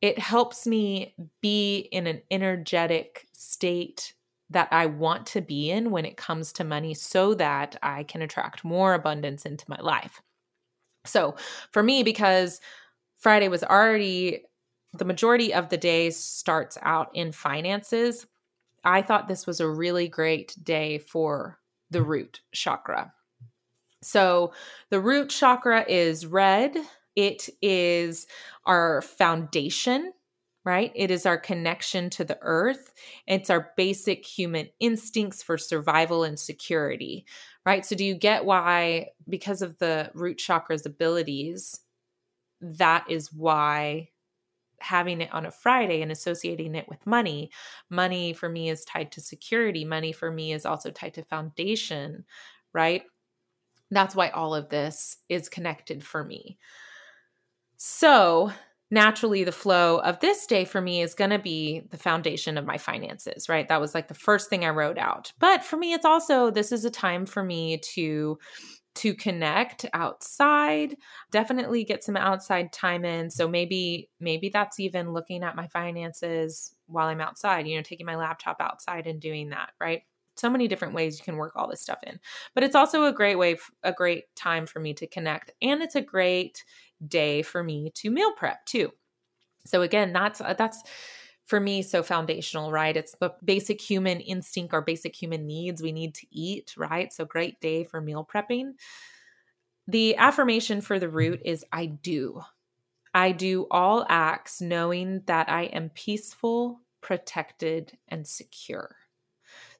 It helps me be in an energetic state that I want to be in when it comes to money so that I can attract more abundance into my life. So for me, because Friday was already the majority of the day starts out in finances, I thought this was a really great day for the root chakra. So the root chakra is red. It is our foundation, right? It is our connection to the earth. It's our basic human instincts for survival and security, right? So, do you get why, because of the root chakra's abilities, that is why having it on a Friday and associating it with money, money for me is tied to security. Money for me is also tied to foundation, right? That's why all of this is connected for me. So, naturally the flow of this day for me is going to be the foundation of my finances, right? That was like the first thing I wrote out. But for me it's also this is a time for me to to connect outside definitely get some outside time in so maybe maybe that's even looking at my finances while i'm outside you know taking my laptop outside and doing that right so many different ways you can work all this stuff in but it's also a great way a great time for me to connect and it's a great day for me to meal prep too. So again, that's uh, that's for me so foundational, right? It's the basic human instinct or basic human needs we need to eat, right? So great day for meal prepping. The affirmation for the root is I do. I do all acts knowing that I am peaceful, protected, and secure.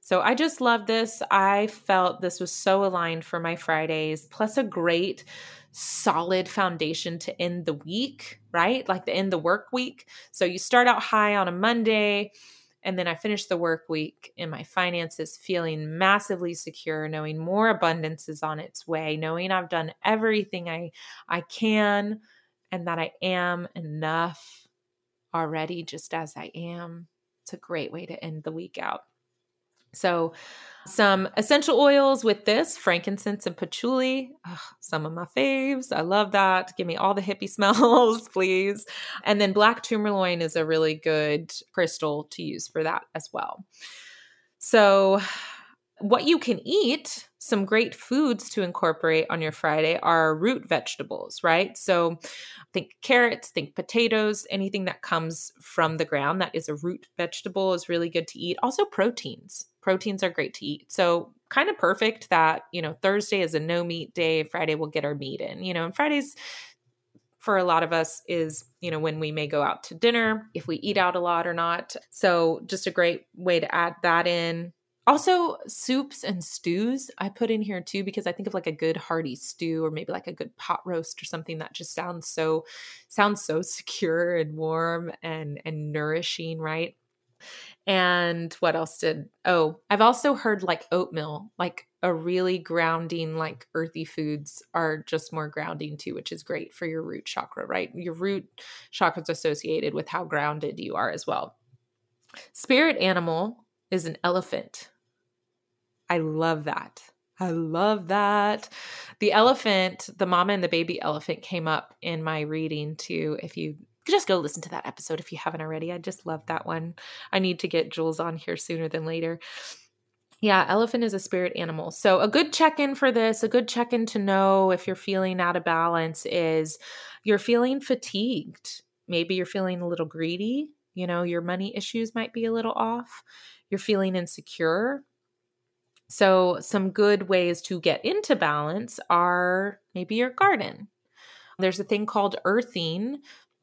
So I just love this. I felt this was so aligned for my Fridays, plus a great solid foundation to end the week, right? Like the end the work week. So you start out high on a Monday And then I finish the work week in my finances feeling massively secure, knowing more abundance is on its way, knowing I've done everything I I can and that I am enough already just as I am. It's a great way to end the week out. So, some essential oils with this frankincense and patchouli, Ugh, some of my faves. I love that. Give me all the hippie smells, please. And then black tourmaline is a really good crystal to use for that as well. So, what you can eat, some great foods to incorporate on your Friday are root vegetables, right? So think carrots, think potatoes, anything that comes from the ground that is a root vegetable is really good to eat. Also, proteins. Proteins are great to eat. So, kind of perfect that, you know, Thursday is a no meat day, Friday we'll get our meat in, you know, and Fridays for a lot of us is you know when we may go out to dinner if we eat out a lot or not so just a great way to add that in also, soups and stews I put in here too because I think of like a good hearty stew or maybe like a good pot roast or something that just sounds so sounds so secure and warm and and nourishing, right? And what else did Oh, I've also heard like oatmeal, like a really grounding like earthy foods are just more grounding too, which is great for your root chakra, right? Your root chakra is associated with how grounded you are as well. Spirit animal is an elephant I love that. I love that. The elephant, the mama and the baby elephant came up in my reading too. If you just go listen to that episode if you haven't already. I just love that one. I need to get Jules on here sooner than later. Yeah, elephant is a spirit animal. So, a good check in for this, a good check in to know if you're feeling out of balance is you're feeling fatigued. Maybe you're feeling a little greedy. You know, your money issues might be a little off. You're feeling insecure. So, some good ways to get into balance are maybe your garden. There's a thing called earthing.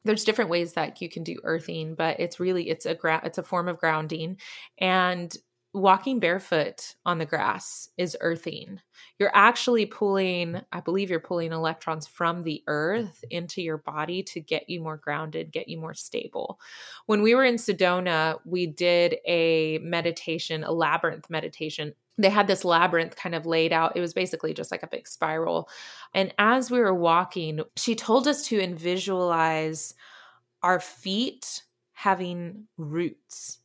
There's different ways that you can do earthing, but it's really it's a gra- it's a form of grounding. And walking barefoot on the grass is earthing. You're actually pulling, I believe you're pulling electrons from the earth into your body to get you more grounded, get you more stable. When we were in Sedona, we did a meditation, a labyrinth meditation they had this labyrinth kind of laid out. It was basically just like a big spiral. And as we were walking, she told us to visualize our feet having roots.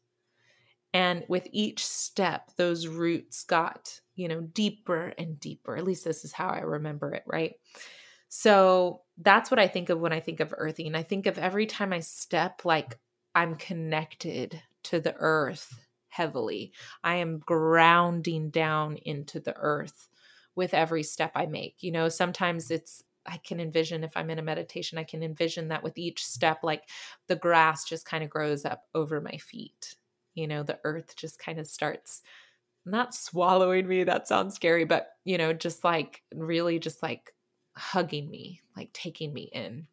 And with each step, those roots got, you know, deeper and deeper. At least this is how I remember it, right? So that's what I think of when I think of earthing. I think of every time I step, like I'm connected to the earth heavily. I am grounding down into the earth with every step I make. You know, sometimes it's I can envision if I'm in a meditation, I can envision that with each step, like the grass just kind of grows up over my feet. You know, the earth just kind of starts not swallowing me. That sounds scary, but, you know, just like really just like hugging me, like taking me in.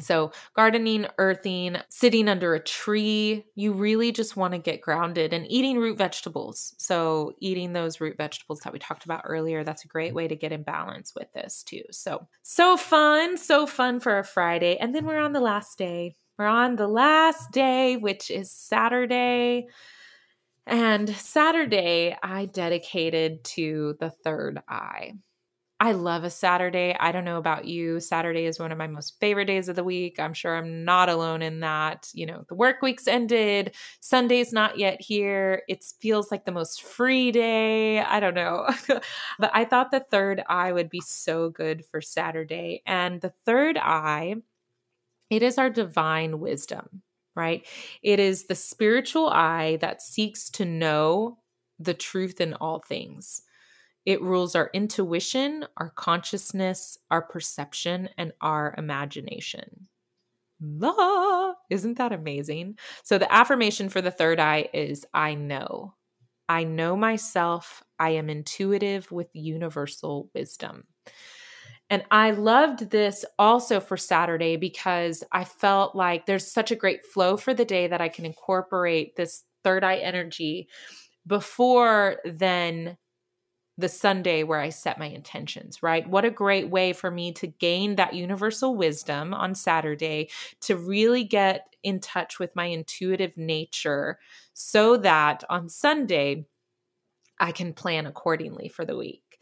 So, gardening, earthing, sitting under a tree, you really just want to get grounded and eating root vegetables. So, eating those root vegetables that we talked about earlier, that's a great way to get in balance with this too. So, so fun, so fun for a Friday. And then we're on the last day. We're on the last day, which is Saturday. And Saturday, I dedicated to the third eye. I love a Saturday. I don't know about you. Saturday is one of my most favorite days of the week. I'm sure I'm not alone in that. You know, the work week's ended, Sunday's not yet here. It feels like the most free day. I don't know. but I thought the third eye would be so good for Saturday. And the third eye, it is our divine wisdom, right? It is the spiritual eye that seeks to know the truth in all things. It rules our intuition, our consciousness, our perception, and our imagination. La! Isn't that amazing? So, the affirmation for the third eye is I know. I know myself. I am intuitive with universal wisdom. And I loved this also for Saturday because I felt like there's such a great flow for the day that I can incorporate this third eye energy before then the Sunday where I set my intentions, right? What a great way for me to gain that universal wisdom on Saturday to really get in touch with my intuitive nature so that on Sunday I can plan accordingly for the week.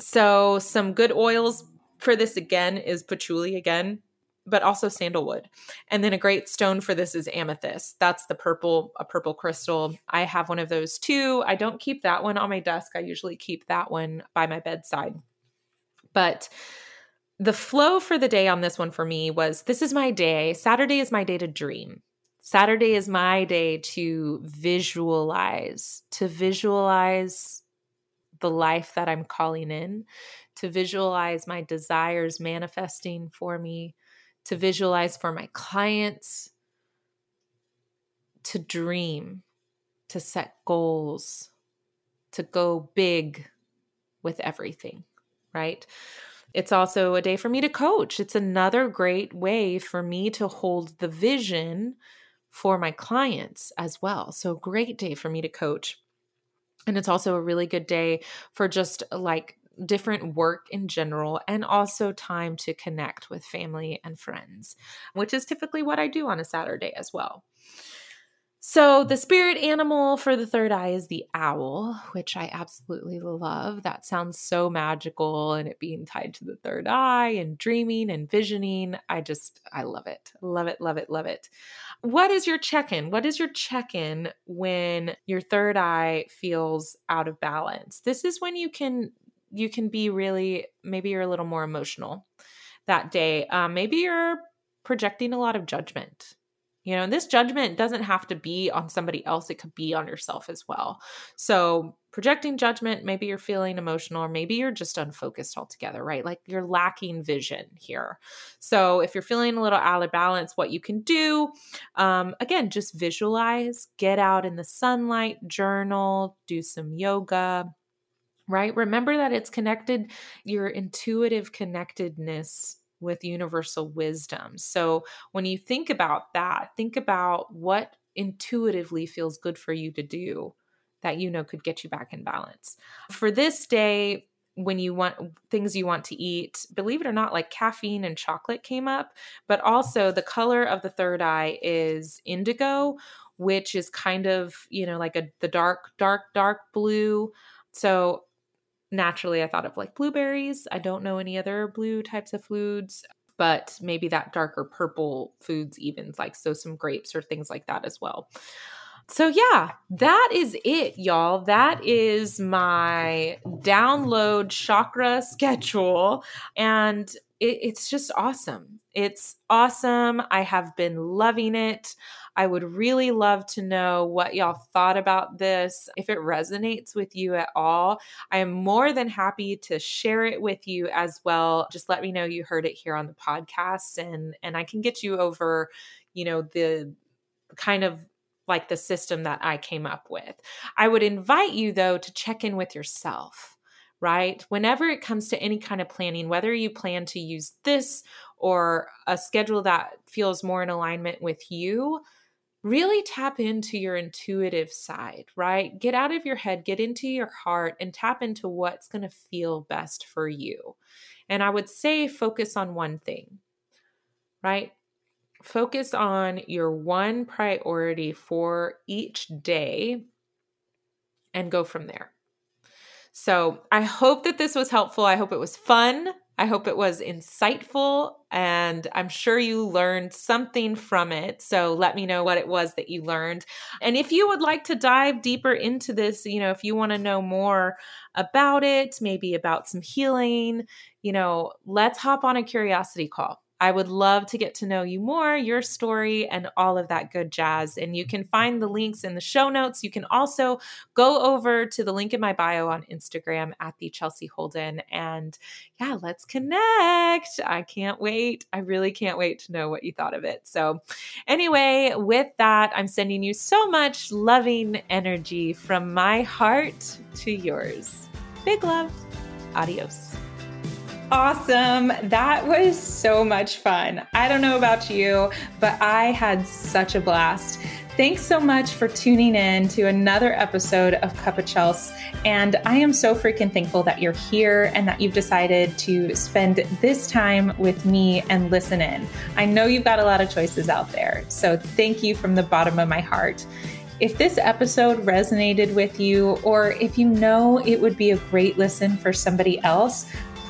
So, some good oils for this again is patchouli again but also sandalwood. And then a great stone for this is amethyst. That's the purple, a purple crystal. I have one of those too. I don't keep that one on my desk. I usually keep that one by my bedside. But the flow for the day on this one for me was this is my day. Saturday is my day to dream. Saturday is my day to visualize, to visualize the life that I'm calling in, to visualize my desires manifesting for me, to visualize for my clients, to dream, to set goals, to go big with everything, right? It's also a day for me to coach. It's another great way for me to hold the vision for my clients as well. So, great day for me to coach. And it's also a really good day for just like different work in general and also time to connect with family and friends, which is typically what I do on a Saturday as well. So, the spirit animal for the third eye is the owl, which I absolutely love. That sounds so magical and it being tied to the third eye and dreaming and visioning. I just, I love it. Love it, love it, love it. What is your check in? What is your check in when your third eye feels out of balance? This is when you can you can be really maybe you're a little more emotional that day. Um, maybe you're projecting a lot of judgment. You know and this judgment doesn't have to be on somebody else. It could be on yourself as well. So projecting judgment maybe you're feeling emotional or maybe you're just unfocused altogether right? Like you're lacking vision here. So if you're feeling a little out of balance what you can do um, again just visualize get out in the sunlight journal do some yoga right? Remember that it's connected, your intuitive connectedness with universal wisdom. So when you think about that, think about what intuitively feels good for you to do that you know could get you back in balance. For this day, when you want things you want to eat, believe it or not, like caffeine and chocolate came up, but also the color of the third eye is indigo, which is kind of, you know, like a the dark, dark, dark blue. So naturally I thought of like blueberries. I don't know any other blue types of foods, but maybe that darker purple foods, even like so some grapes or things like that as well. So, yeah, that is it, y'all. That is my download chakra schedule. And it, it's just awesome. It's awesome. I have been loving it. I would really love to know what y'all thought about this. If it resonates with you at all, I am more than happy to share it with you as well. Just let me know you heard it here on the podcast and and I can get you over, you know, the kind of like the system that I came up with. I would invite you though to check in with yourself right? Whenever it comes to any kind of planning, whether you plan to use this or a schedule that feels more in alignment with you, really tap into your intuitive side, right? Get out of your head, get into your heart, and tap into what's going to feel best for you. And I would say focus on one thing, right? Focus on your one priority for each day and go from there. So I hope that this was helpful. I hope it was fun. I hope it was insightful and I'm sure you learned something from it. So let me know what it was that you learned. And if you would like to dive deeper into this, you know, if you want to know more about it, maybe about some healing, you know, let's hop on a curiosity call. I would love to get to know you more, your story, and all of that good jazz. And you can find the links in the show notes. You can also go over to the link in my bio on Instagram at the Chelsea Holden. And yeah, let's connect. I can't wait. I really can't wait to know what you thought of it. So, anyway, with that, I'm sending you so much loving energy from my heart to yours. Big love. Adios. Awesome. That was so much fun. I don't know about you, but I had such a blast. Thanks so much for tuning in to another episode of Cup of Chels. And I am so freaking thankful that you're here and that you've decided to spend this time with me and listen in. I know you've got a lot of choices out there. So thank you from the bottom of my heart. If this episode resonated with you, or if you know it would be a great listen for somebody else,